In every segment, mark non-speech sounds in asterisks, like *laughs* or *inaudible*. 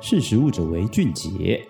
识时务者为俊杰。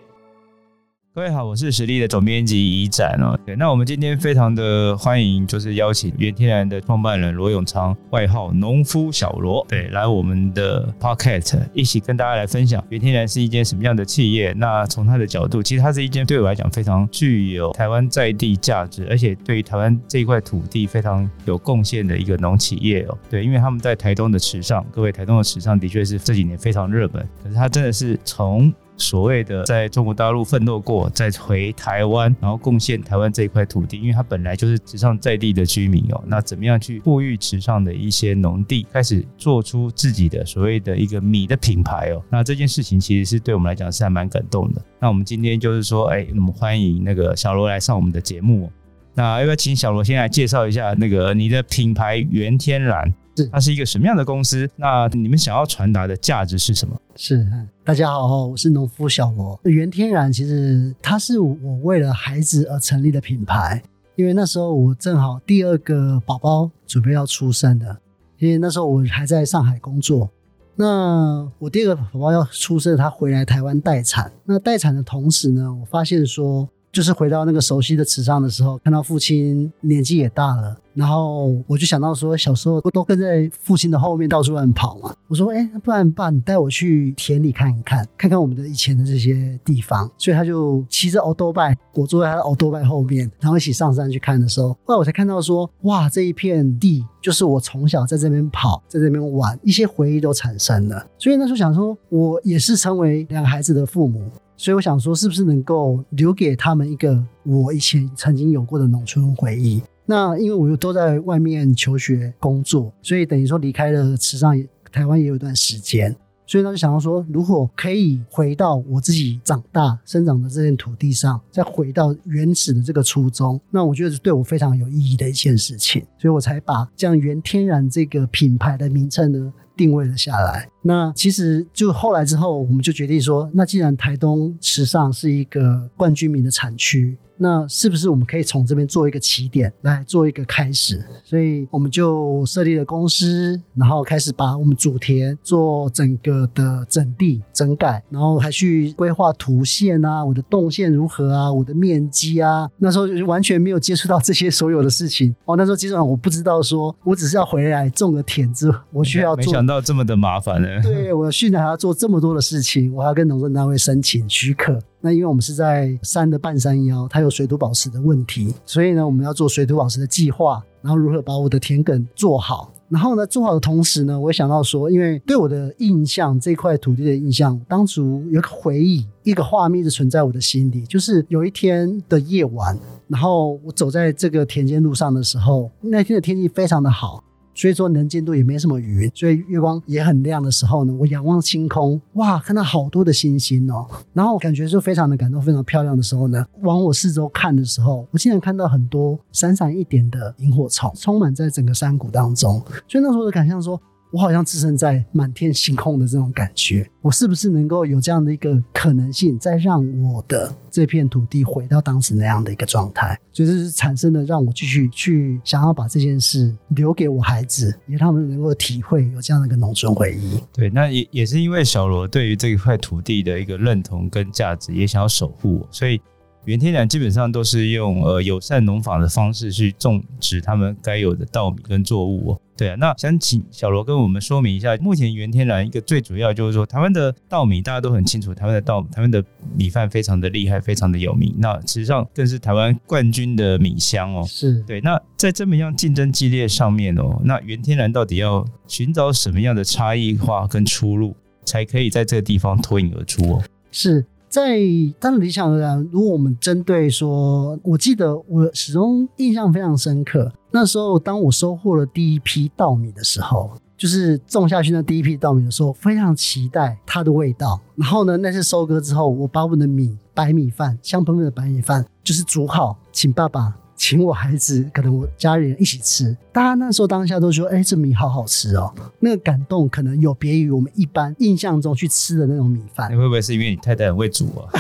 各位好，我是实力的总编辑宜展哦。对，那我们今天非常的欢迎，就是邀请原天然的创办人罗永昌，外号农夫小罗，对，来我们的 pocket 一起跟大家来分享原天然是一间什么样的企业。那从他的角度，其实它是一间对我来讲非常具有台湾在地价值，而且对于台湾这一块土地非常有贡献的一个农企业哦。对，因为他们在台东的池上，各位台东的池上的确是这几年非常热门，可是它真的是从所谓的在中国大陆奋斗过，再回台湾，然后贡献台湾这一块土地，因为它本来就是池上在地的居民哦。那怎么样去富裕池上的一些农地，开始做出自己的所谓的一个米的品牌哦？那这件事情其实是对我们来讲是还蛮感动的。那我们今天就是说，哎，我们欢迎那个小罗来上我们的节目。那要不要请小罗先来介绍一下那个你的品牌原天然？是，它是一个什么样的公司？那你们想要传达的价值是什么？是，大家好，我是农夫小罗。原天然其实它是我为了孩子而成立的品牌，因为那时候我正好第二个宝宝准备要出生的，因为那时候我还在上海工作。那我第二个宝宝要出生，他回来台湾待产。那待产的同时呢，我发现说。就是回到那个熟悉的池上的时候，看到父亲年纪也大了，然后我就想到说，小时候不都跟在父亲的后面到处乱跑嘛？我说，哎，不然爸，你带我去田里看一看，看看我们的以前的这些地方。所以他就骑着欧兜拜，我坐在他的欧兜拜后面，然后一起上山去看的时候，后来我才看到说，哇，这一片地就是我从小在这边跑，在这边玩，一些回忆都产生了。所以那时候想说，我也是成为两个孩子的父母。所以我想说，是不是能够留给他们一个我以前曾经有过的农村回忆？那因为我又都在外面求学工作，所以等于说离开了池上，台湾也有一段时间。所以他就想到说，如果可以回到我自己长大生长的这片土地上，再回到原始的这个初衷，那我觉得是对我非常有意义的一件事情。所以我才把这样原天然这个品牌的名称呢，定位了下来。那其实就后来之后，我们就决定说，那既然台东池上是一个冠军米的产区。那是不是我们可以从这边做一个起点，来做一个开始？所以我们就设立了公司，然后开始把我们主田做整个的整地、整改，然后还去规划图线啊，我的动线如何啊，我的面积啊。那时候就完全没有接触到这些所有的事情 *laughs* 哦。那时候基本上我不知道说，我只是要回来种个田子，我需要做。没想到这么的麻烦呢。对，我现在还要做这么多的事情，我还要跟农政单位申请许可。那因为我们是在山的半山腰，它有水土保持的问题，所以呢，我们要做水土保持的计划，然后如何把我的田埂做好。然后呢，做好的同时呢，我想到说，因为对我的印象，这块土地的印象，当初有个回忆，一个画面一直存在我的心里，就是有一天的夜晚，然后我走在这个田间路上的时候，那天的天气非常的好。所以说能见度也没什么云，所以月光也很亮的时候呢，我仰望星空，哇，看到好多的星星哦，然后我感觉就非常的感动，非常漂亮的时候呢，往我四周看的时候，我竟然看到很多闪闪一点的萤火虫，充满在整个山谷当中，所以那时候的感想说。我好像置身在满天星空的这种感觉，我是不是能够有这样的一个可能性，再让我的这片土地回到当时那样的一个状态？所以这是产生了让我继续去想要把这件事留给我孩子，也让他们能够体会有这样的一个农村回忆。对，那也也是因为小罗对于这一块土地的一个认同跟价值，也想要守护，所以。原天然基本上都是用呃友善农法的方式去种植他们该有的稻米跟作物哦。对啊，那想请小罗跟我们说明一下，目前原天然一个最主要就是说，台湾的稻米大家都很清楚，台湾的稻台湾的米饭非常的厉害，非常的有名。那实际上更是台湾冠军的米香哦。是对。那在这么样竞争激烈上面哦，那原天然到底要寻找什么样的差异化跟出路，才可以在这个地方脱颖而出哦？是。在当然理想而言，如果我们针对说，我记得我始终印象非常深刻。那时候，当我收获了第一批稻米的时候，就是种下去那第一批稻米的时候，非常期待它的味道。然后呢，那次收割之后，我把我的米白米饭香喷喷的白米饭，就是煮好，请爸爸请我孩子，可能我家人一起吃，大家那时候当下都说：“哎、欸，这米好好吃哦。”那个感动可能有别于我们一般印象中去吃的那种米饭。你会不会是因为你太太很会煮啊？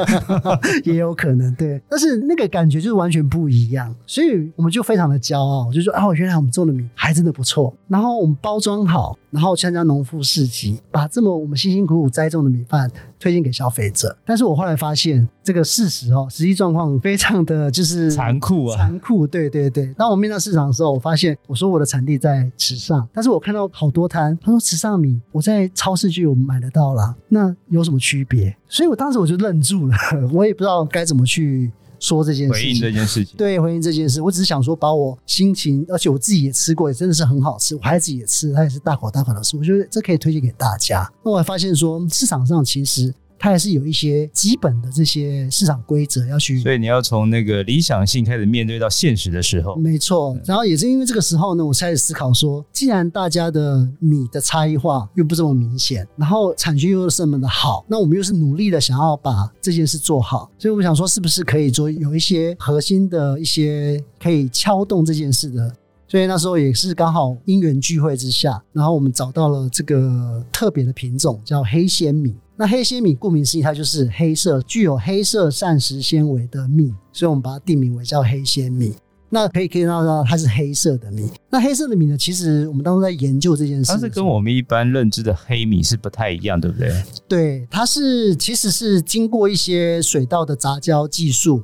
*laughs* 也有可能，对。但是那个感觉就是完全不一样，所以我们就非常的骄傲，就说：“哦，原来我们做的米还真的不错。”然后我们包装好。然后参加农夫市集，把这么我们辛辛苦苦栽种的米饭推荐给消费者。但是我后来发现，这个事实哦，实际状况非常的就是 *laughs* 残酷啊，残酷。对对对。当我面到市场的时候，我发现，我说我的产地在池上，但是我看到好多摊，他说池上米我在超市就有买得到啦，那有什么区别？所以我当时我就愣住了，*laughs* 我也不知道该怎么去。说这件事情，回应这件事情，对，回应这件事，我只是想说，把我心情，而且我自己也吃过，也真的是很好吃，我孩子也吃，他也是大口大口的吃，我觉得这可以推荐给大家。那我还发现说，市场上其实。它还是有一些基本的这些市场规则要去，所以你要从那个理想性开始面对到现实的时候，没错。然后也是因为这个时候呢，我开始思考说，既然大家的米的差异化又不这么明显，然后产区又这么的好，那我们又是努力的想要把这件事做好，所以我想说，是不是可以做有一些核心的一些可以敲动这件事的？所以那时候也是刚好因缘聚会之下，然后我们找到了这个特别的品种，叫黑仙米。那黑纤米顾名思义，它就是黑色，具有黑色膳食纤维的米，所以我们把它定名为叫黑纤米。那可以可以看到它是黑色的米。那黑色的米呢，其实我们当初在研究这件事，它是跟我们一般认知的黑米是不太一样，对不对？对，它是其实是经过一些水稻的杂交技术。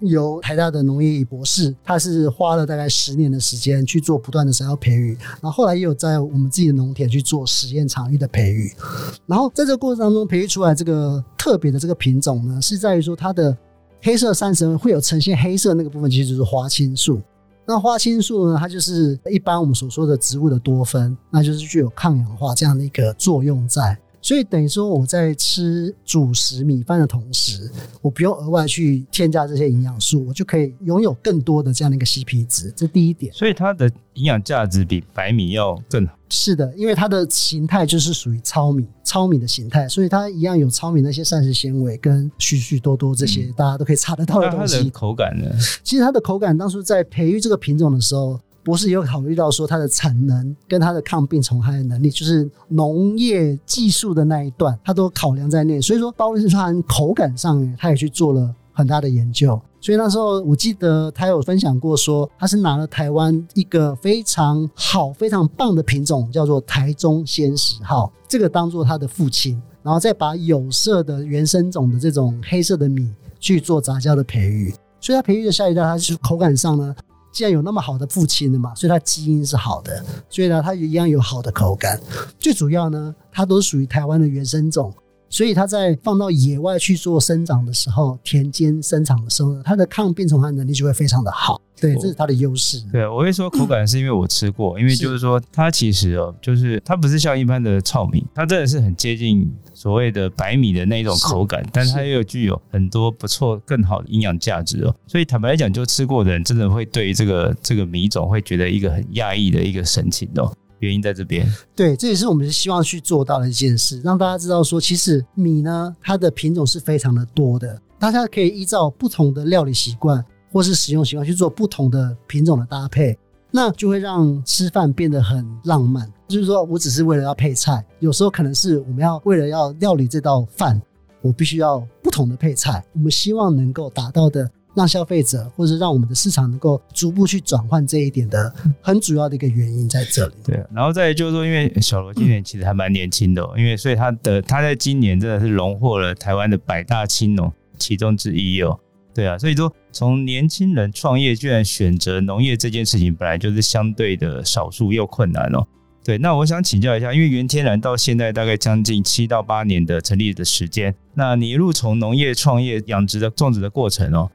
由台大的农业博士，他是花了大概十年的时间去做不断的想要培育，然后后来也有在我们自己的农田去做实验场域的培育，然后在这个过程当中培育出来这个特别的这个品种呢，是在于说它的黑色膳食会有呈现黑色那个部分，其实就是花青素。那花青素呢，它就是一般我们所说的植物的多酚，那就是具有抗氧化这样的一个作用在。所以等于说，我在吃主食米饭的同时，我不用额外去添加这些营养素，我就可以拥有更多的这样的一个 CP 值。这第一点。所以它的营养价值比白米要更好。是的，因为它的形态就是属于糙米，糙米的形态，所以它一样有糙米那些膳食纤维跟许许多多这些大家都可以查得到的东西。它的口感呢？其实它的口感，当初在培育这个品种的时候。博士也有考虑到说它的产能跟它的抗病虫害的能力，就是农业技术的那一段，它都考量在内。所以说，包括是它口感上，他也去做了很大的研究。所以那时候我记得他有分享过说，他是拿了台湾一个非常好、非常棒的品种，叫做台中仙十号，这个当做他的父亲，然后再把有色的原生种的这种黑色的米去做杂交的培育。所以他培育的下一代，它是口感上呢。既然有那么好的父亲的嘛，所以他基因是好的，所以呢，他也一样有好的口感。最主要呢，它都属于台湾的原生种，所以它在放到野外去做生长的时候，田间生长的时候呢，它的抗病虫害能力就会非常的好。对，这是它的优势。对，我会说口感是因为我吃过，因为就是说它其实哦，就是它不是像一般的糙米，它真的是很接近所谓的白米的那种口感，但它又具有很多不错、更好的营养价值哦。所以坦白来讲，就吃过的人真的会对这个这个米种会觉得一个很讶异的一个神情哦。原因在这边。*laughs* 对，这也是我们希望去做到的一件事，让大家知道说，其实米呢，它的品种是非常的多的，大家可以依照不同的料理习惯。或是使用习惯去做不同的品种的搭配，那就会让吃饭变得很浪漫。就是说我只是为了要配菜，有时候可能是我们要为了要料理这道饭，我必须要不同的配菜。我们希望能够达到的，让消费者或者让我们的市场能够逐步去转换这一点的很主要的一个原因在这里。对，然后再就是说，因为小罗今年其实还蛮年轻的，因为所以他的他在今年真的是荣获了台湾的百大青农其中之一哦。对啊，所以说从年轻人创业居然选择农业这件事情，本来就是相对的少数又困难哦。对，那我想请教一下，因为原天然到现在大概将近七到八年的成立的时间，那你一路从农业创业、养殖的种植的过程哦，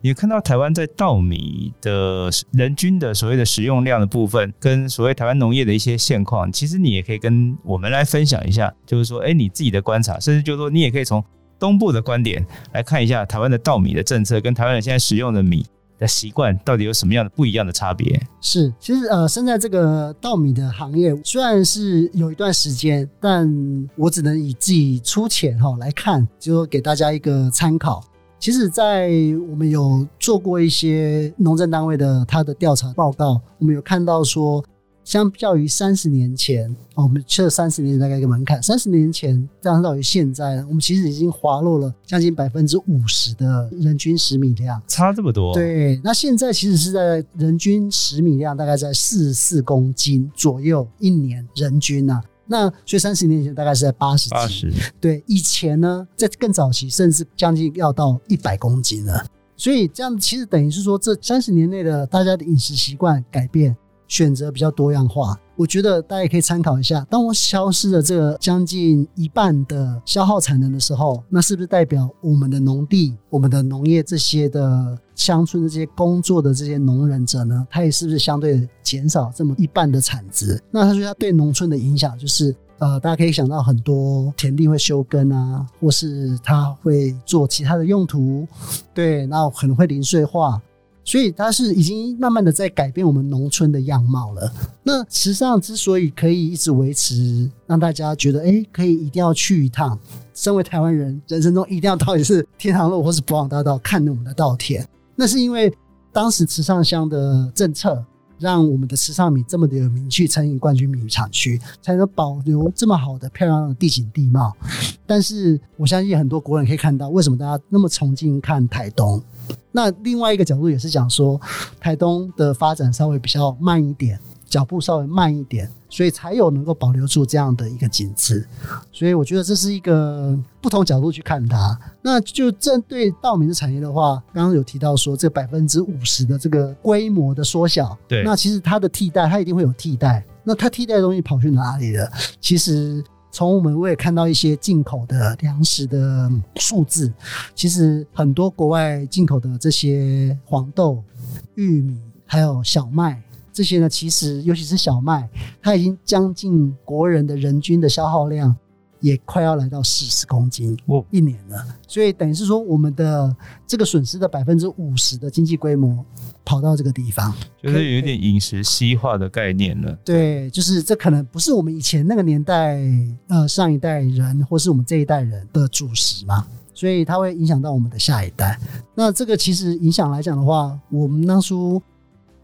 你看到台湾在稻米的人均的所谓的使用量的部分，跟所谓台湾农业的一些现况，其实你也可以跟我们来分享一下，就是说，哎，你自己的观察，甚至就是说，你也可以从。东部的观点来看一下台湾的稻米的政策跟台湾人现在使用的米的习惯到底有什么样的不一样的差别？是，其实呃，现在这个稻米的行业虽然是有一段时间，但我只能以自己粗浅哈来看，就说给大家一个参考。其实，在我们有做过一些农政单位的他的调查报告，我们有看到说，相较于三十年前，哦，我们设三十年大概一个门槛，三十年前相较于现在，我们其实已经滑落了将近百分之五十的人均食米量，差这么多。对，那现在其实是在人均食米量大概在四十四公斤左右一年人均呐、啊。那所以三十年前大概是在八十，八十对，以前呢，在更早期甚至将近要到一百公斤了。所以这样其实等于是说，这三十年内的大家的饮食习惯改变，选择比较多样化。我觉得大家也可以参考一下。当我消失了这个将近一半的消耗产能的时候，那是不是代表我们的农地、我们的农业这些的乡村的这些工作的这些农人者呢？他也是不是相对减少这么一半的产值？那他说他对农村的影响就是，呃，大家可以想到很多田地会休耕啊，或是他会做其他的用途，对，那可能会零碎化。所以它是已经慢慢的在改变我们农村的样貌了。那池上之所以可以一直维持，让大家觉得哎，可以一定要去一趟。身为台湾人，人生中一定要到底是天堂路或是博朗大道看我们的稻田，那是因为当时池上乡的政策，让我们的池上米这么的有名，去参与冠军米产区，才能保留这么好的漂亮的地景地貌。但是我相信很多国人可以看到，为什么大家那么崇敬看台东？那另外一个角度也是讲说，台东的发展稍微比较慢一点，脚步稍微慢一点，所以才有能够保留住这样的一个景致。所以我觉得这是一个不同角度去看它。那就针对稻米的产业的话，刚刚有提到说这百分之五十的这个规模的缩小，对，那其实它的替代，它一定会有替代。那它替代的东西跑去哪里了？其实。从我们我也看到一些进口的粮食的数字，其实很多国外进口的这些黄豆、玉米还有小麦这些呢，其实尤其是小麦，它已经将近国人的人均的消耗量。也快要来到四十公斤，一年了，所以等于是说，我们的这个损失的百分之五十的经济规模跑到这个地方，就是有一点饮食西化的概念了。对，就是这可能不是我们以前那个年代，呃，上一代人或是我们这一代人的主食嘛，所以它会影响到我们的下一代。那这个其实影响来讲的话，我们当初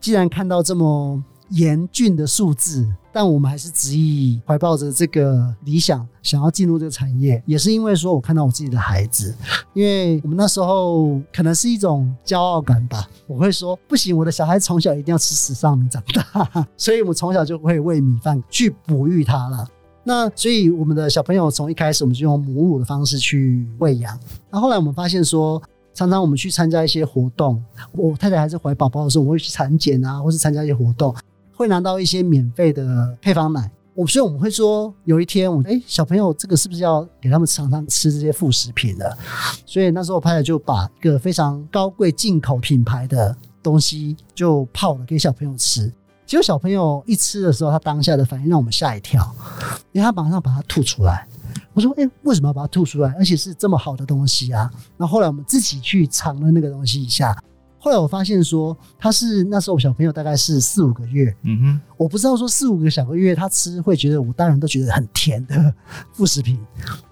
既然看到这么严峻的数字。但我们还是执意怀抱着这个理想，想要进入这个产业，也是因为说我看到我自己的孩子，因为我们那时候可能是一种骄傲感吧。我会说不行，我的小孩从小一定要吃池上米长大，*laughs* 所以我们从小就会喂米饭去哺育他了。那所以我们的小朋友从一开始我们就用母乳的方式去喂养。那后来我们发现说，常常我们去参加一些活动，我太太还是怀宝宝的时候，我会去产检啊，或是参加一些活动。会拿到一些免费的配方奶，我所以我们会说，有一天我哎，小朋友这个是不是要给他们常常吃这些副食品的？所以那时候我太太就把一个非常高贵进口品牌的东西就泡了给小朋友吃。结果小朋友一吃的时候，他当下的反应让我们吓一跳，因为他马上把它吐出来。我说哎，为什么要把它吐出来？而且是这么好的东西啊！那后来我们自己去尝了那个东西一下。后来我发现说，他是那时候我小朋友大概是四五个月，嗯哼，我不知道说四五个小个月他吃会觉得我大人都觉得很甜的副食品，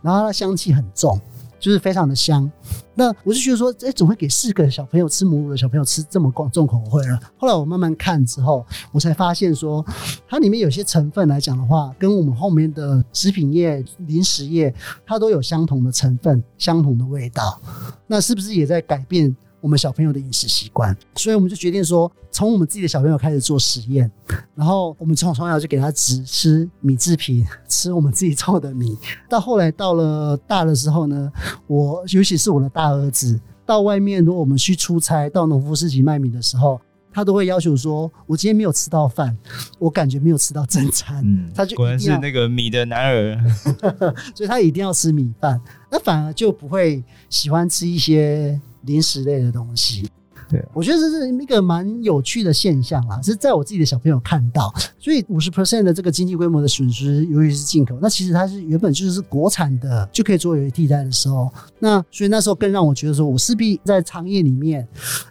然后它香气很重，就是非常的香。那我就觉得说，哎，总会给四个小朋友吃母乳的小朋友吃这么重口味了。后来我慢慢看之后，我才发现说，它里面有些成分来讲的话，跟我们后面的食品业、零食业，它都有相同的成分、相同的味道。那是不是也在改变？我们小朋友的饮食习惯，所以我们就决定说，从我们自己的小朋友开始做实验，然后我们从从小就给他只吃米制品，吃我们自己做的米。到后来到了大的时候呢，我尤其是我的大儿子，到外面如果我们去出差到农夫市集卖米的时候，他都会要求说：“我今天没有吃到饭，我感觉没有吃到正餐。”嗯，他就果然是那个米的男儿，*laughs* 所以他一定要吃米饭，那反而就不会喜欢吃一些。零食类的东西，对，我觉得这是一个蛮有趣的现象啦，是在我自己的小朋友看到，所以五十 percent 的这个经济规模的损失，由于是进口，那其实它是原本就是国产的就可以作为替代的时候，那所以那时候更让我觉得说，我势必在行业里面，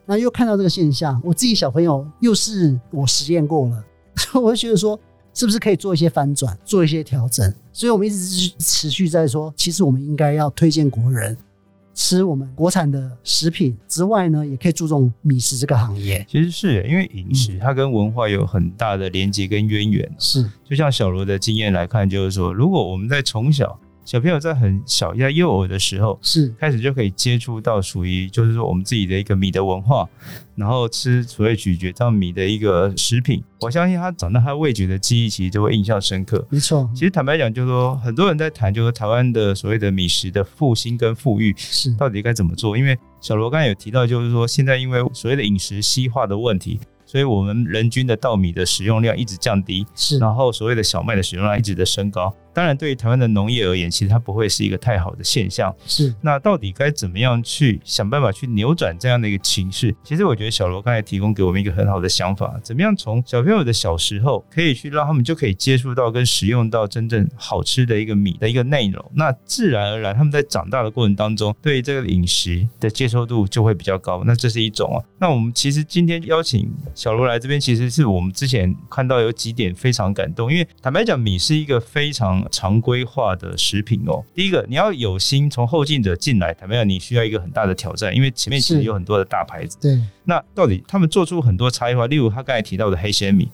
那又看到这个现象，我自己小朋友又是我实验过了，所 *laughs* 以我就觉得说，是不是可以做一些翻转，做一些调整？所以我们一直是持续在说，其实我们应该要推荐国人。吃我们国产的食品之外呢，也可以注重米食这个行业。其实是因为饮食它跟文化有很大的连接跟渊源。是，就像小罗的经验来看，就是说，如果我们在从小。小朋友在很小，在幼儿的时候，是开始就可以接触到属于就是说我们自己的一个米的文化，然后吃所谓咀嚼到米的一个食品。我相信他长大，他味觉的记忆其实就会印象深刻。没错，其实坦白讲，就是说很多人在谈，就是台湾的所谓的米食的复兴跟富裕，是到底该怎么做？因为小罗刚才有提到，就是说现在因为所谓的饮食西化的问题。所以，我们人均的稻米的使用量一直降低，是，然后所谓的小麦的使用量一直的升高。当然，对于台湾的农业而言，其实它不会是一个太好的现象。是，那到底该怎么样去想办法去扭转这样的一个情绪？其实我觉得小罗刚才提供给我们一个很好的想法，怎么样从小朋友的小时候可以去让他们就可以接触到跟使用到真正好吃的一个米的一个内容，那自然而然他们在长大的过程当中，对于这个饮食的接受度就会比较高。那这是一种啊。那我们其实今天邀请小罗来这边，其实是我们之前看到有几点非常感动，因为坦白讲，米是一个非常常规化的食品哦。第一个，你要有心从后进者进来，坦白讲，你需要一个很大的挑战，因为前面其实有很多的大牌子。对。那到底他们做出很多差异化，例如他刚才提到的黑鲜米。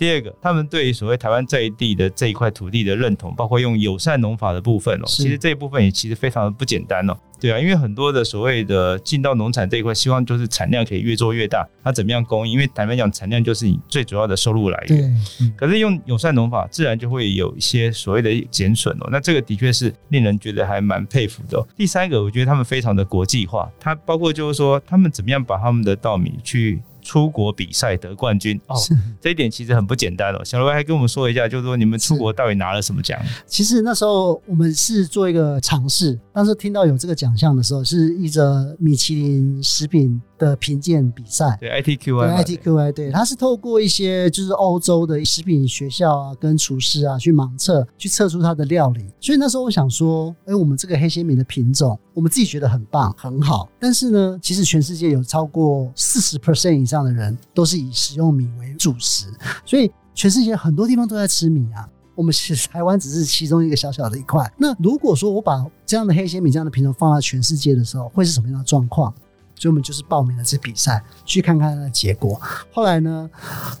第二个，他们对于所谓台湾在地的这一块土地的认同，包括用友善农法的部分哦，其实这一部分也其实非常的不简单哦。对啊，因为很多的所谓的进到农产这一块，希望就是产量可以越做越大，它怎么样供应？因为坦白讲，产量就是你最主要的收入来源。可是用友善农法，自然就会有一些所谓的减损哦。那这个的确是令人觉得还蛮佩服的哦。第三个，我觉得他们非常的国际化，它包括就是说，他们怎么样把他们的稻米去。出国比赛得冠军哦，这一点其实很不简单哦。小罗还跟我们说一下，就是说你们出国到底拿了什么奖？其实那时候我们是做一个尝试，当时听到有这个奖项的时候，是一则米其林食品的评鉴比赛，对 ITQI，对 ITQI，对，它是透过一些就是欧洲的食品学校啊，跟厨师啊去盲测，去测出它的料理。所以那时候我想说，哎，我们这个黑鲜米的品种，我们自己觉得很棒，很好。但是呢，其实全世界有超过四十 percent 以上的人都是以食用米为主食，所以全世界很多地方都在吃米啊。我们其实台湾只是其中一个小小的一块。那如果说我把这样的黑鲜米这样的品种放到全世界的时候，会是什么样的状况？所以我们就是报名了这比赛，去看看它的结果。后来呢，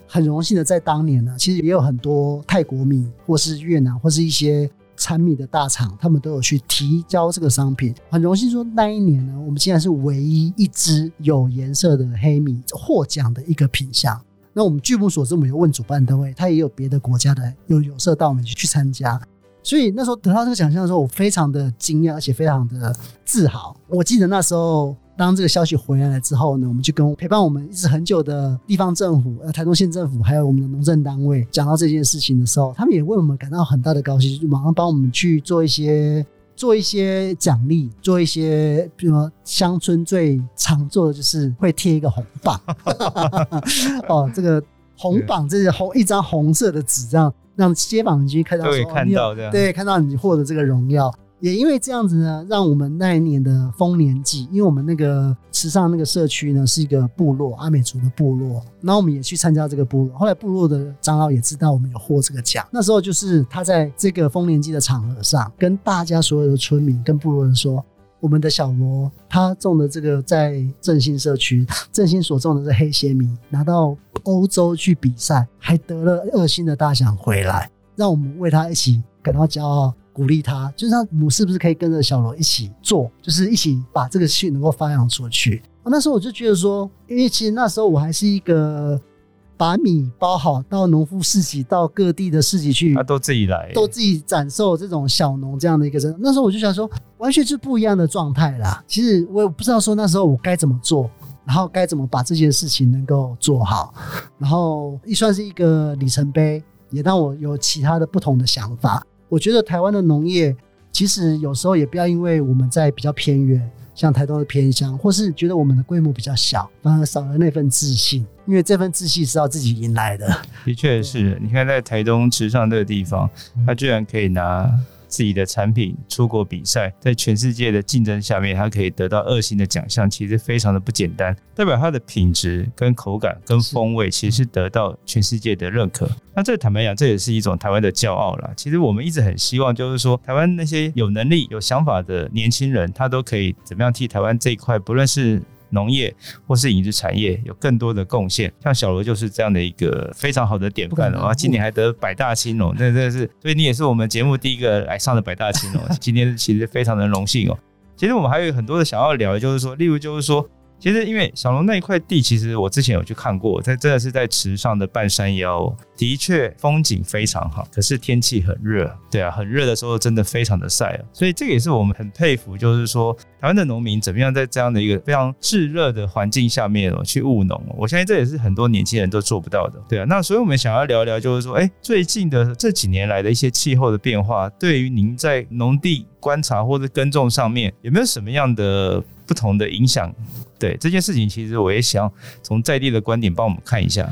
很荣幸的在当年呢，其实也有很多泰国米，或是越南，或是一些产米的大厂，他们都有去提交这个商品。很荣幸说，那一年呢，我们竟然是唯一一支有颜色的黑米获奖的一个品项。那我们据我所知，我们有问主办单位，他也有别的国家的有有色稻米去参加。所以那时候得到这个奖项的时候，我非常的惊讶，而且非常的自豪。我记得那时候。当这个消息回来了之后呢，我们就跟陪伴我们一直很久的地方政府，呃，台东县政府，还有我们的农政单位讲到这件事情的时候，他们也为我们感到很大的高兴，就马上帮我们去做一些做一些奖励，做一些，比如说乡村最常做的就是会贴一个红榜，*laughs* 哦，这个红榜，这是红一张红色的纸，这样让街坊邻居看到说，对，看到这样，对，看到你获得这个荣耀。也因为这样子呢，让我们那一年的丰年祭，因为我们那个池上那个社区呢是一个部落，阿美族的部落，然后我们也去参加这个部落。后来部落的长老也知道我们有获这个奖，那时候就是他在这个丰年祭的场合上，跟大家所有的村民跟部落人说，我们的小罗他种的这个在振兴社区，振兴所种的是黑纤米，拿到欧洲去比赛，还得了二星的大奖回来，让我们为他一起感到骄傲。鼓励他，就是他母是不是可以跟着小罗一起做，就是一起把这个戏能够发扬出去。那时候我就觉得说，因为其实那时候我还是一个把米包好到农夫市集，到各地的市集去，他都自己来，都自己展售这种小农这样的一个人。那时候我就想说，完全是不一样的状态啦。其实我也不知道说那时候我该怎么做，然后该怎么把这件事情能够做好，然后也算是一个里程碑，也让我有其他的不同的想法。我觉得台湾的农业，其实有时候也不要因为我们在比较偏远，像台东的偏乡，或是觉得我们的规模比较小，反而少了那份自信。因为这份自信是要自己赢来的。的确是，你看在台东池上这个地方，他居然可以拿自己的产品出国比赛，在全世界的竞争下面，它可以得到二星的奖项，其实非常的不简单，代表它的品质、跟口感、跟风味，其实是得到全世界的认可。那这坦白讲，这也是一种台湾的骄傲啦。其实我们一直很希望，就是说台湾那些有能力、有想法的年轻人，他都可以怎么样替台湾这一块，不论是农业或是影视产业有更多的贡献，像小罗就是这样的一个非常好的典范了啊！今年还得百大青龙，那真的是，所以你也是我们节目第一个来上的百大青龙。今天其实非常的荣幸哦。其实我们还有很多的想要聊的，就是说，例如就是说。其实，因为小龙那一块地，其实我之前有去看过，在真的是在池上的半山腰，的确风景非常好。可是天气很热，对啊，很热的时候真的非常的晒啊。所以这个也是我们很佩服，就是说台湾的农民怎么样在这样的一个非常炙热的环境下面哦去务农。我相信这也是很多年轻人都做不到的，对啊。那所以我们想要聊一聊，就是说，哎，最近的这几年来的一些气候的变化，对于您在农地观察或者耕种上面有没有什么样的不同的影响？对这件事情，其实我也想从在地的观点帮我们看一下。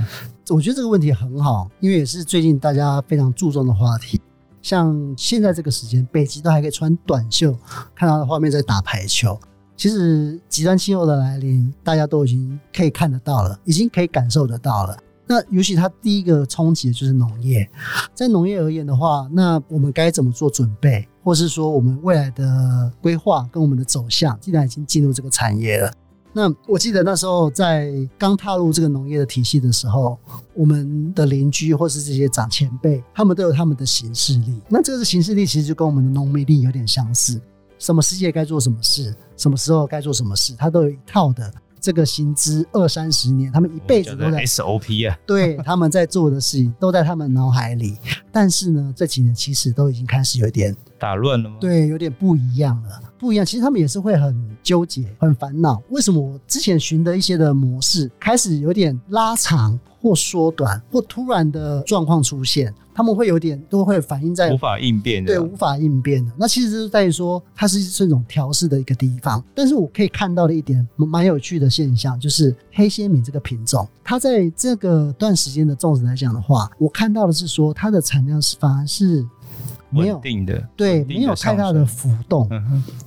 我觉得这个问题很好，因为也是最近大家非常注重的话题。像现在这个时间，北极都还可以穿短袖，看到的画面在打排球。其实极端气候的来临，大家都已经可以看得到了，已经可以感受得到了。那尤其它第一个冲击的就是农业，在农业而言的话，那我们该怎么做准备，或是说我们未来的规划跟我们的走向，既然已经进入这个产业了。那我记得那时候在刚踏入这个农业的体系的时候，我们的邻居或是这些长前辈，他们都有他们的行事力。那这个行事力其实就跟我们的农民力有点相似，什么时节该做什么事，什么时候该做什么事，他都有一套的。这个行之二三十年，他们一辈子都在 SOP 啊，对，他们在做的事情都在他们脑海里。但是呢，这几年其实都已经开始有点打乱了吗？对，有点不一样了。不一样，其实他们也是会很纠结、很烦恼。为什么我之前寻的一些的模式开始有点拉长或缩短，或突然的状况出现？他们会有点都会反映在无法应变的，对，无法应变的。那其实就是在于说，它是这种调试的一个地方。但是我可以看到的一点蛮有趣的现象，就是黑仙米这个品种，它在这个段时间的种植来讲的话，我看到的是说，它的产量是反而是。没有定的，对，没有太大的浮动，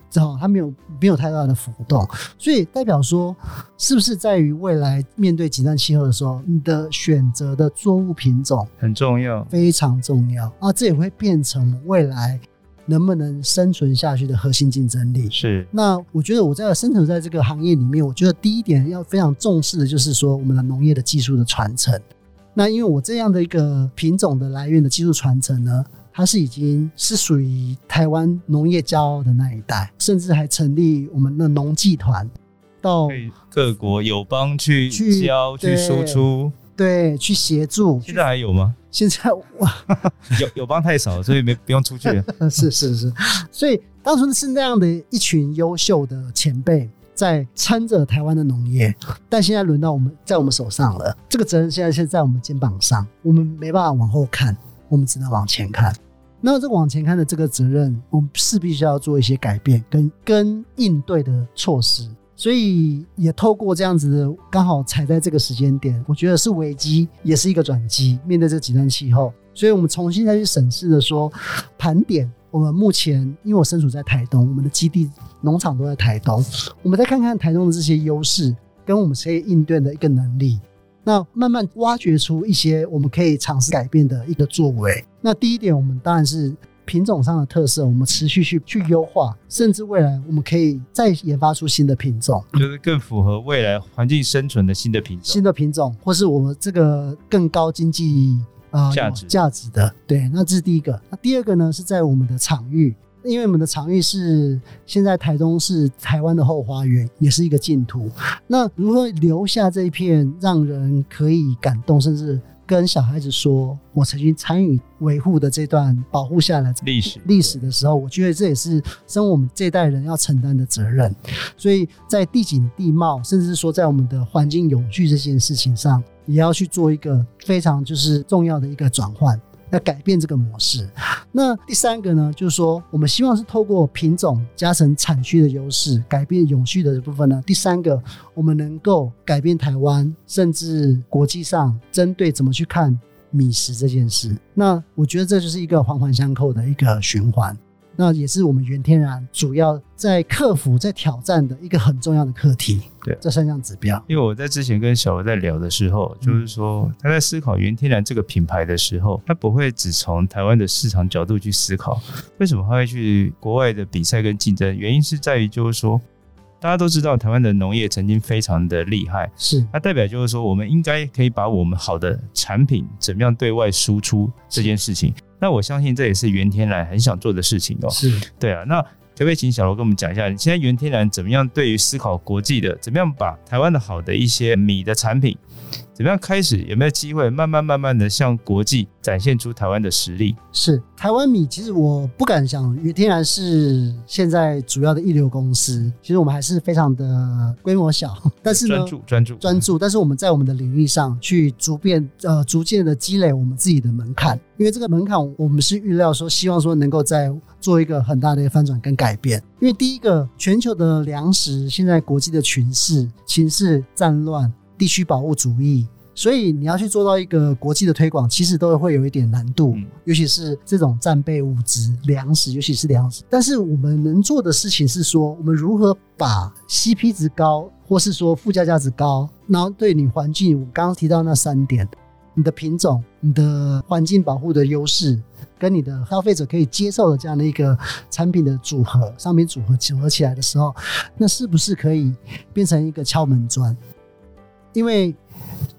知道、嗯、它没有没有太大的浮动，所以代表说，是不是在于未来面对极端气候的时候，你的选择的作物品种很重要，非常重要啊！这也会变成未来能不能生存下去的核心竞争力。是，那我觉得我在生存在这个行业里面，我觉得第一点要非常重视的就是说，我们的农业的技术的传承。那因为我这样的一个品种的来源的技术传承呢。它是已经是属于台湾农业骄傲的那一代，甚至还成立我们的农技团，到各国友邦去教、去输出，对，去协助。现在还有吗？现在哇，*laughs* 友友邦太少，所以没不用出去。*laughs* 是是是，所以当初是那样的一群优秀的前辈在撑着台湾的农业，但现在轮到我们在我们手上了，这个责任现在是在我们肩膀上，我们没办法往后看。我们只能往前看，那这往前看的这个责任，我们势必须要做一些改变跟跟应对的措施。所以也透过这样子的，刚好踩在这个时间点，我觉得是危机，也是一个转机。面对这个极端气候，所以我们重新再去审视的说，盘点我们目前，因为我身处在台东，我们的基地农场都在台东，我们再看看台东的这些优势，跟我们可以应对的一个能力。那慢慢挖掘出一些我们可以尝试改变的一个作为。那第一点，我们当然是品种上的特色，我们持续去去优化，甚至未来我们可以再研发出新的品种，就是更符合未来环境生存的新的品种。新的品种，或是我们这个更高经济啊价值价值的。对，那这是第一个。那第二个呢，是在我们的场域。因为我们的场域是现在台东是台湾的后花园，也是一个净土。那如何留下这一片让人可以感动，甚至跟小孩子说，我曾经参与维护的这段保护下来历史历史的时候，我觉得这也是身为我们这一代人要承担的责任。所以在地景地貌，甚至是说在我们的环境永续这件事情上，也要去做一个非常就是重要的一个转换。要改变这个模式。那第三个呢，就是说，我们希望是透过品种加成产区的优势，改变永续的这部分呢。第三个，我们能够改变台湾，甚至国际上针对怎么去看米食这件事。那我觉得这就是一个环环相扣的一个循环。那也是我们原天然主要在克服、在挑战的一个很重要的课题。对，这三项指标。因为我在之前跟小罗在聊的时候，就是说他在思考原天然这个品牌的时候，他不会只从台湾的市场角度去思考。为什么他会去国外的比赛跟竞争？原因是在于就是说。大家都知道，台湾的农业曾经非常的厉害，是它代表就是说，我们应该可以把我们好的产品怎么样对外输出这件事情。那我相信这也是袁天然很想做的事情哦。是对啊，那可不可以请小罗跟我们讲一下，你现在袁天然怎么样对于思考国际的，怎么样把台湾的好的一些米的产品？怎么样开始？有没有机会慢慢慢慢的向国际展现出台湾的实力？是台湾米，其实我不敢想，原天然是现在主要的一流公司。其实我们还是非常的规模小，但是呢，专注专注专注。但是我们在我们的领域上去逐渐呃逐渐的积累我们自己的门槛，因为这个门槛我们是预料说，希望说能够在做一个很大的一个翻转跟改变。因为第一个，全球的粮食现在国际的群势、情势、战乱。地区保护主义，所以你要去做到一个国际的推广，其实都会有一点难度，嗯、尤其是这种战备物资、粮食，尤其是粮食。但是我们能做的事情是说，我们如何把 CP 值高，或是说附加价值高，然后对你环境，我刚刚提到那三点，你的品种、你的环境保护的优势，跟你的消费者可以接受的这样的一个产品的组合、商品组合组合起来的时候，那是不是可以变成一个敲门砖？因为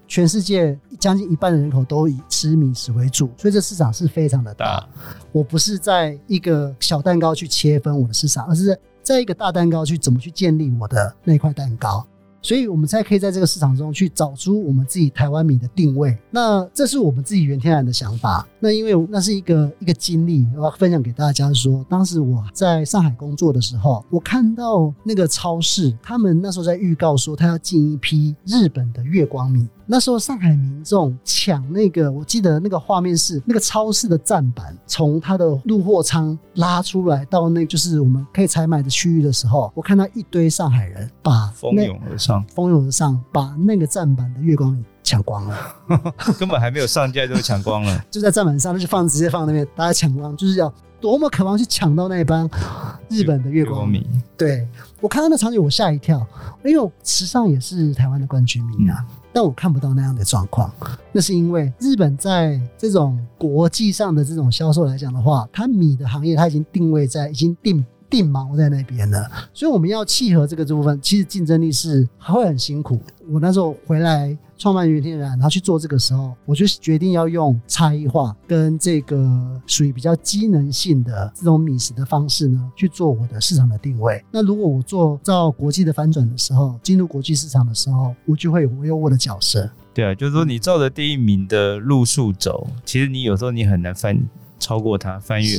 全世界将近一半的人口都以吃米食为主，所以这市场是非常的大。我不是在一个小蛋糕去切分我的市场，而是在一个大蛋糕去怎么去建立我的那块蛋糕。所以，我们才可以在这个市场中去找出我们自己台湾米的定位。那这是我们自己原天然的想法。那因为那是一个一个经历，我要分享给大家说，当时我在上海工作的时候，我看到那个超市，他们那时候在预告说，他要进一批日本的月光米。那时候上海民众抢那个，我记得那个画面是那个超市的站板从他的入货仓拉出来到那就是我们可以采买的区域的时候，我看到一堆上海人把蜂拥而上，蜂拥而上把那个站板的月光米抢光了，*laughs* 根本还没有上架就抢光了，*laughs* 就在站板上，那就放直接放那边，大家抢光，就是要多么渴望去抢到那一班日本的月光米。对，我看到那场景，我吓一跳，因为池上也是台湾的冠军米啊。但我看不到那样的状况，那是因为日本在这种国际上的这种销售来讲的话，它米的行业它已经定位在已经定定锚在那边的，所以我们要契合这个这部分，其实竞争力是还会很辛苦。我那时候回来。创办云天然，然后去做这个时候，我就决定要用差异化跟这个属于比较机能性的这种米食的方式呢，去做我的市场的定位。那如果我做到国际的翻转的时候，进入国际市场的时候，我就会有我有我的角色。对啊，就是说你照着第一名的路数走，其实你有时候你很难翻超过它，翻越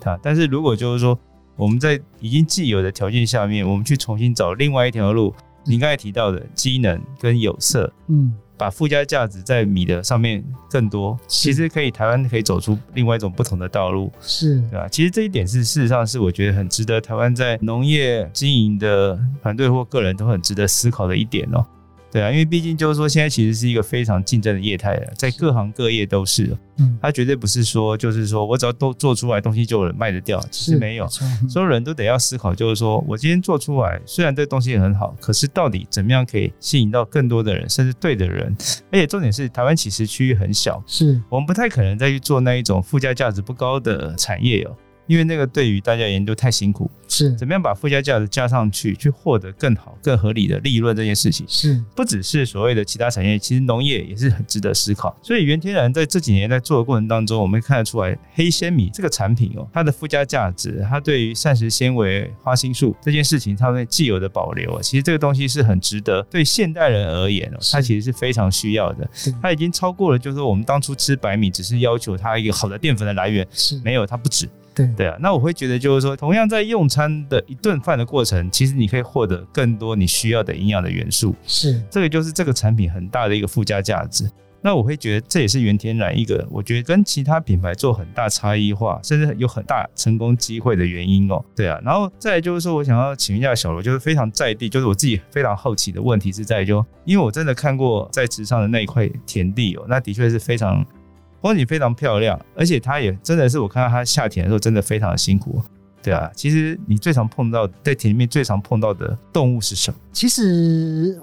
它。但是如果就是说我们在已经既有的条件下面，我们去重新找另外一条路，你刚才提到的机能跟有色，嗯。把附加价值在米的上面更多，其实可以台湾可以走出另外一种不同的道路，是对吧？其实这一点是事实上是我觉得很值得台湾在农业经营的团队或个人都很值得思考的一点哦。对啊，因为毕竟就是说，现在其实是一个非常竞争的业态了，在各行各业都是。嗯，它绝对不是说，就是说我只要都做出来东西就有人卖得掉，其实没有，所有人都得要思考，就是说我今天做出来，虽然这个东西很好，可是到底怎么样可以吸引到更多的人，甚至对的人？而且重点是，台湾其实区域很小，是我们不太可能再去做那一种附加价值不高的产业哦。因为那个对于大家研究太辛苦，是怎么样把附加价值加上去，去获得更好、更合理的利润这件事情，是不只是所谓的其他产业，其实农业也是很值得思考。所以原天然在这几年在做的过程当中，我们看得出来，黑鲜米这个产品哦，它的附加价值，它对于膳食纤维、花青素这件事情，它们既有的保留，其实这个东西是很值得对现代人而言哦，它其实是非常需要的。它已经超过了，就是说我们当初吃白米只是要求它一个好的淀粉的来源，是没有，它不止。对对啊，那我会觉得就是说，同样在用餐的一顿饭的过程，其实你可以获得更多你需要的营养的元素。是，这个就是这个产品很大的一个附加价值。那我会觉得这也是原天然一个，我觉得跟其他品牌做很大差异化，甚至有很大成功机会的原因哦。对啊，然后再来就是说我想要请一下小罗，就是非常在地，就是我自己非常好奇的问题是在于就，因为我真的看过在池上的那一块田地哦，那的确是非常。风景非常漂亮，而且它也真的是我看到它下田的时候，真的非常的辛苦。对啊，其实你最常碰到在田里面最常碰到的动物是什么？其实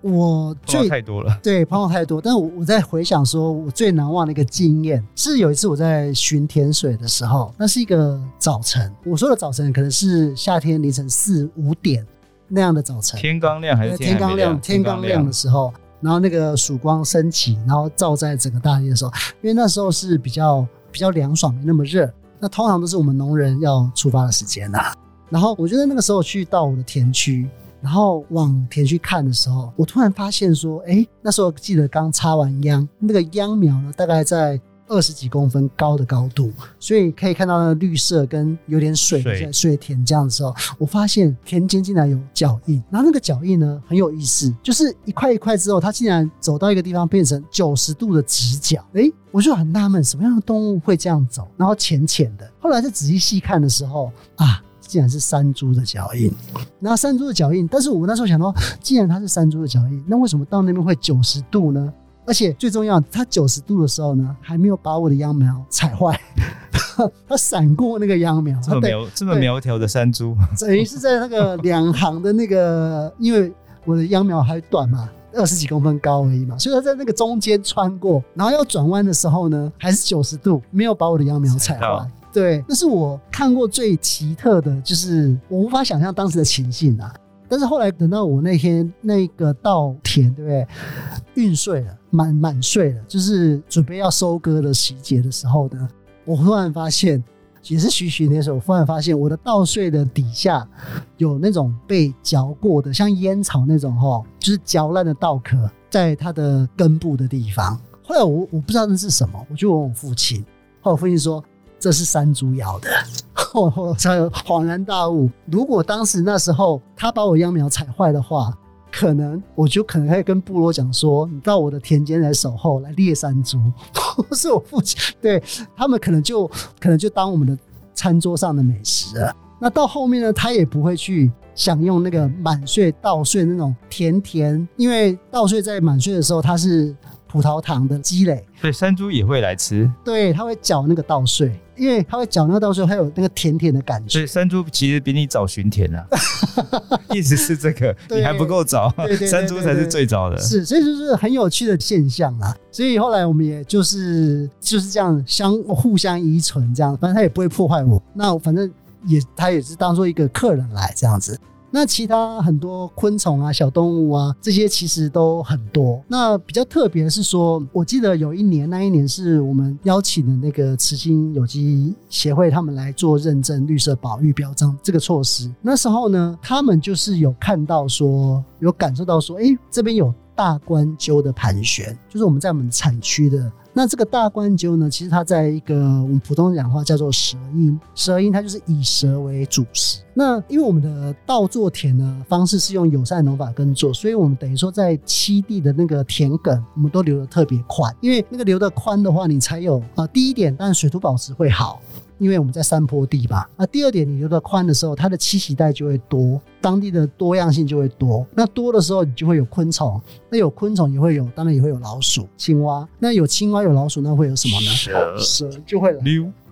我最太多了，对，碰到太多。但是我我在回想说，我最难忘的一个经验是有一次我在巡田水的时候，那是一个早晨。我说的早晨可能是夏天凌晨四五点那样的早晨，天刚亮还是天刚亮？天刚亮的时候，然后那个曙光升起，然后照在整个大地的时候，因为那时候是比较比较凉爽，没那么热。那通常都是我们农人要出发的时间呐。然后我觉得那个时候去到我的田区，然后往田区看的时候，我突然发现说，哎，那时候记得刚插完秧，那个秧苗呢，大概在。二十几公分高的高度，所以可以看到那个绿色跟有点水在水田这样的时候，我发现田间竟然有脚印，然后那个脚印呢很有意思，就是一块一块之后，它竟然走到一个地方变成九十度的直角，诶，我就很纳闷，什么样的动物会这样走？然后浅浅的，后来再仔细细看的时候，啊，竟然是山猪的脚印。那山猪的脚印，但是我那时候想到，既然它是山猪的脚印，那为什么到那边会九十度呢？而且最重要，它九十度的时候呢，还没有把我的秧苗踩坏，*laughs* 它闪过那个秧苗。这么苗这么苗条的山猪，等于是在那个两行的那个，因为我的秧苗还短嘛，二十几公分高而已嘛，所以它在那个中间穿过，然后要转弯的时候呢，还是九十度，没有把我的秧苗踩坏。对，那是我看过最奇特的，就是我无法想象当时的情形啊。但是后来等到我那天那个稻田，对不对？运穗了，满满穗了，就是准备要收割的时节的时候呢，我忽然发现，也是徐徐那时候，我忽然发现我的稻穗的底下有那种被嚼过的，像烟草那种哈，就是嚼烂的稻壳，在它的根部的地方。后来我我不知道那是什么，我就问我父亲，后来我父亲说。这是山猪咬的，*laughs* 我才恍然大悟。如果当时那时候他把我秧苗踩坏的话，可能我就可能会跟部落讲说：“你到我的田间来守候，来猎山猪。*laughs* ”是我父亲，对他们可能就可能就当我们的餐桌上的美食了。那到后面呢，他也不会去享用那个满穗稻穗那种甜甜，因为稻穗在满穗的时候，它是。葡萄糖的积累，所以山猪也会来吃。对，它会嚼那个稻穗，因为它会嚼那个稻穗，还有那个甜甜的感觉。所以山猪其实比你早巡田啊，*laughs* 一直是这个，你还不够早，山猪才是最早的。是，所以就是很有趣的现象啦。所以后来我们也就是就是这样相互相依存，这样，反正它也不会破坏我。那反正也它也是当做一个客人来这样子。那其他很多昆虫啊、小动物啊，这些其实都很多。那比较特别的是说，我记得有一年，那一年是我们邀请的那个慈心有机协会，他们来做认证绿色保育表彰这个措施。那时候呢，他们就是有看到说，有感受到说，哎、这边有大关鸠的盘旋，就是我们在我们产区的。那这个大关鸠呢，其实它在一个我们普通讲话叫做蛇鹰，蛇鹰它就是以蛇为主食。那因为我们的稻作田呢方式是用友善农法耕作，所以我们等于说在七地的那个田埂，我们都留得特别宽，因为那个留得宽的话，你才有啊。第一点，但水土保持会好。因为我们在山坡地嘛，那第二点，你留得宽的时候，它的栖息带就会多，当地的多样性就会多。那多的时候，你就会有昆虫，那有昆虫也会有，当然也会有老鼠、青蛙。那有青蛙有老鼠，那会有什么呢？蛇，蛇就会来。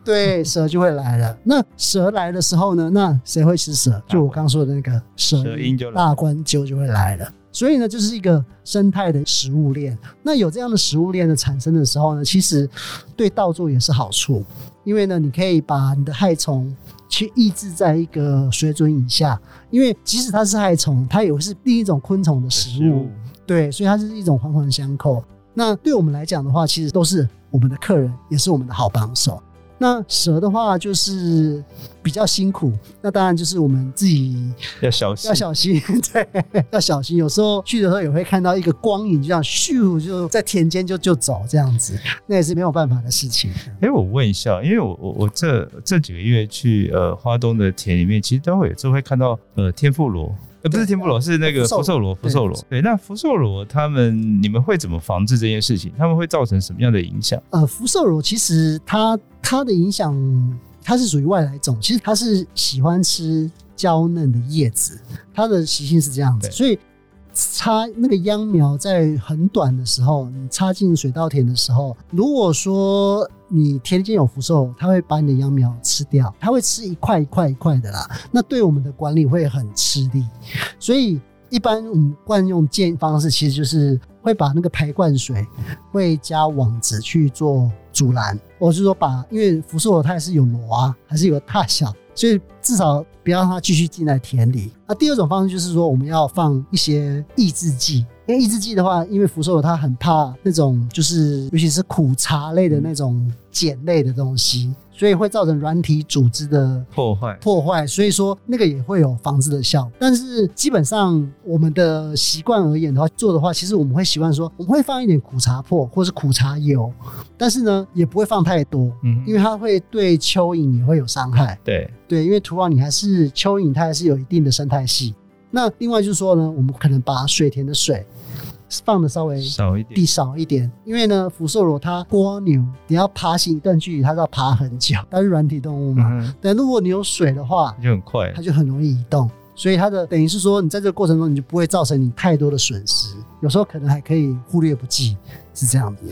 对，蛇就会来了。那蛇来的时候呢？那谁会吃蛇？就我刚说的那个蛇，蛇鹰就大冠鸠就会来了。所以呢，就是一个生态的食物链。那有这样的食物链的产生的时候呢，其实对稻作也是好处，因为呢，你可以把你的害虫去抑制在一个水准以下。因为即使它是害虫，它也是另一种昆虫的食物。食物对，所以它是一种环环相扣。那对我们来讲的话，其实都是我们的客人，也是我们的好帮手。那蛇的话就是比较辛苦，那当然就是我们自己要小心，要小心，*laughs* 对，要小心。有时候去的时候也会看到一个光影，就这样咻就在田间就就走这样子，那也是没有办法的事情。哎、欸，我问一下，因为我我我这这几个月去呃花东的田里面，其实待会有时候会看到呃天妇罗。不是天妇罗，是那个福寿螺。福寿螺，对，那福寿螺他们，你们会怎么防治这件事情？他们会造成什么样的影响？呃，福寿螺其实它它的影响，它是属于外来种，其实它是喜欢吃娇嫩的叶子，它的习性是这样子，所以插那个秧苗在很短的时候，你插进水稻田的时候，如果说你田间有福寿，它会把你的秧苗吃掉，它会吃一块一块一块的啦。那对我们的管理会很吃力，所以一般我们惯用建方式，其实就是会把那个排灌水会加网子去做阻拦，我是说把，因为福寿螺它也是有螺啊，还是有大小。所以至少不要让它继续进来田里。那第二种方式就是说，我们要放一些抑制剂。因为抑制剂的话，因为福寿螺它很怕那种，就是尤其是苦茶类的那种碱类的东西。所以会造成软体组织的破坏，破坏，所以说那个也会有防治的效果。但是基本上我们的习惯而言的话，做的话，其实我们会习惯说，我们会放一点苦茶粕或是苦茶油，但是呢，也不会放太多，嗯，因为它会对蚯蚓也会有伤害。对对，因为土壤里还是蚯蚓，它还是有一定的生态系。那另外就是说呢，我们可能把水田的水。放的稍微少一点，地少一点，因为呢，福寿螺它蜗牛，你要爬行一段距离，它都要爬很久，它是软体动物嘛。嗯、但如果你有水的话，就很快，它就很容易移动。所以它的等于是说，你在这个过程中，你就不会造成你太多的损失，有时候可能还可以忽略不计。是这样子，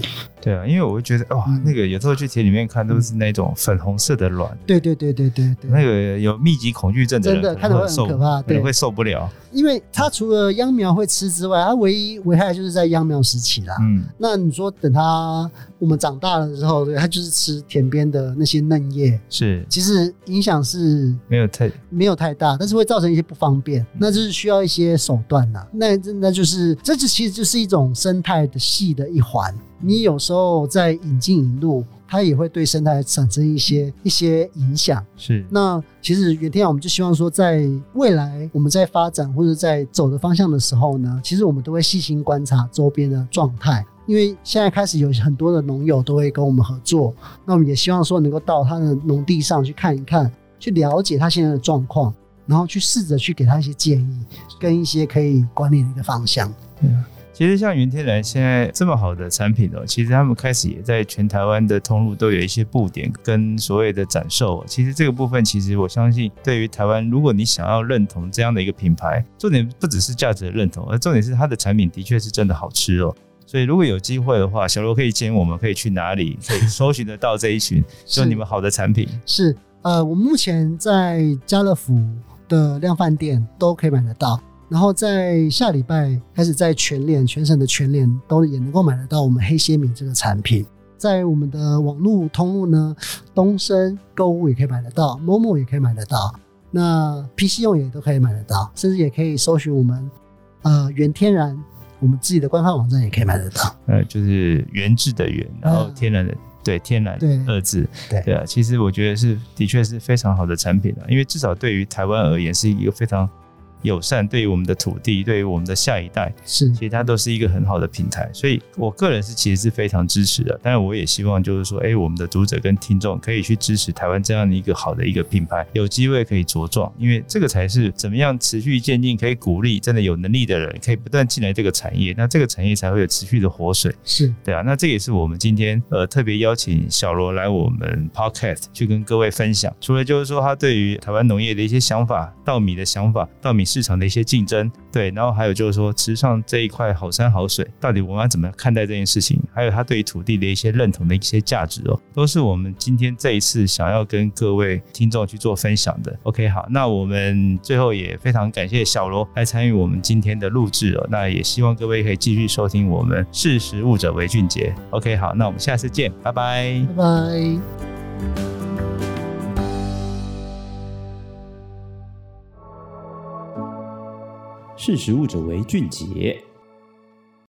对啊，因为我会觉得哇，那个有时候去田里面看都是那种粉红色的卵，对对对对对对，那个有密集恐惧症的人真的看着会很可怕，对，会受不了。因为它除了秧苗会吃之外，它唯一危害就是在秧苗时期啦。嗯，那你说等它我们长大了之后，对，它就是吃田边的那些嫩叶，是，其实影响是没有太没有太大，但是会造成一些不方便，那就是需要一些手段呐。那那就是这就其实就是一种生态的系的一环。你有时候在引进引入，它也会对生态产生一些一些影响。是，那其实原天啊，我们就希望说，在未来我们在发展或者在走的方向的时候呢，其实我们都会细心观察周边的状态，因为现在开始有很多的农友都会跟我们合作，那我们也希望说能够到他的农地上去看一看，去了解他现在的状况，然后去试着去给他一些建议，跟一些可以管理的一个方向。嗯。其实像云天然现在这么好的产品哦，其实他们开始也在全台湾的通路都有一些布点跟所谓的展售。其实这个部分，其实我相信对于台湾，如果你想要认同这样的一个品牌，重点不只是价值的认同，而重点是它的产品的确是真的好吃哦。所以如果有机会的话，小罗可以建议我们可以去哪里可以搜寻得到这一群，*laughs* 就你们好的产品。是，呃，我们目前在家乐福的量贩店都可以买得到。然后在下礼拜开始，在全联、全省的全联都也能够买得到我们黑蝎米这个产品。在我们的网络通路呢，东升购物也可以买得到，Momo 也可以买得到，那 PC 用也都可以买得到，甚至也可以搜寻我们呃原天然，我们自己的官方网站也可以买得到。呃，就是原质的原，然后天然的、呃、对天然对二字对对啊，其实我觉得是的确是非常好的产品啊，因为至少对于台湾而言是一个非常。友善对于我们的土地，对于我们的下一代，是其实它都是一个很好的平台，所以我个人是其实是非常支持的。但是，我也希望就是说，哎，我们的读者跟听众可以去支持台湾这样的一个好的一个品牌，有机会可以茁壮，因为这个才是怎么样持续渐进，可以鼓励真的有能力的人可以不断进来这个产业，那这个产业才会有持续的活水。是对啊，那这也是我们今天呃特别邀请小罗来我们 Podcast 去跟各位分享，除了就是说他对于台湾农业的一些想法、稻米的想法、稻米市场的一些竞争，对，然后还有就是说，池上这一块好山好水，到底我们要怎么看待这件事情？还有他对于土地的一些认同的一些价值哦，都是我们今天这一次想要跟各位听众去做分享的。OK，好，那我们最后也非常感谢小罗来参与我们今天的录制哦，那也希望各位可以继续收听我们识食物者为俊杰。OK，好，那我们下次见，拜拜，拜拜。识时务者为俊杰。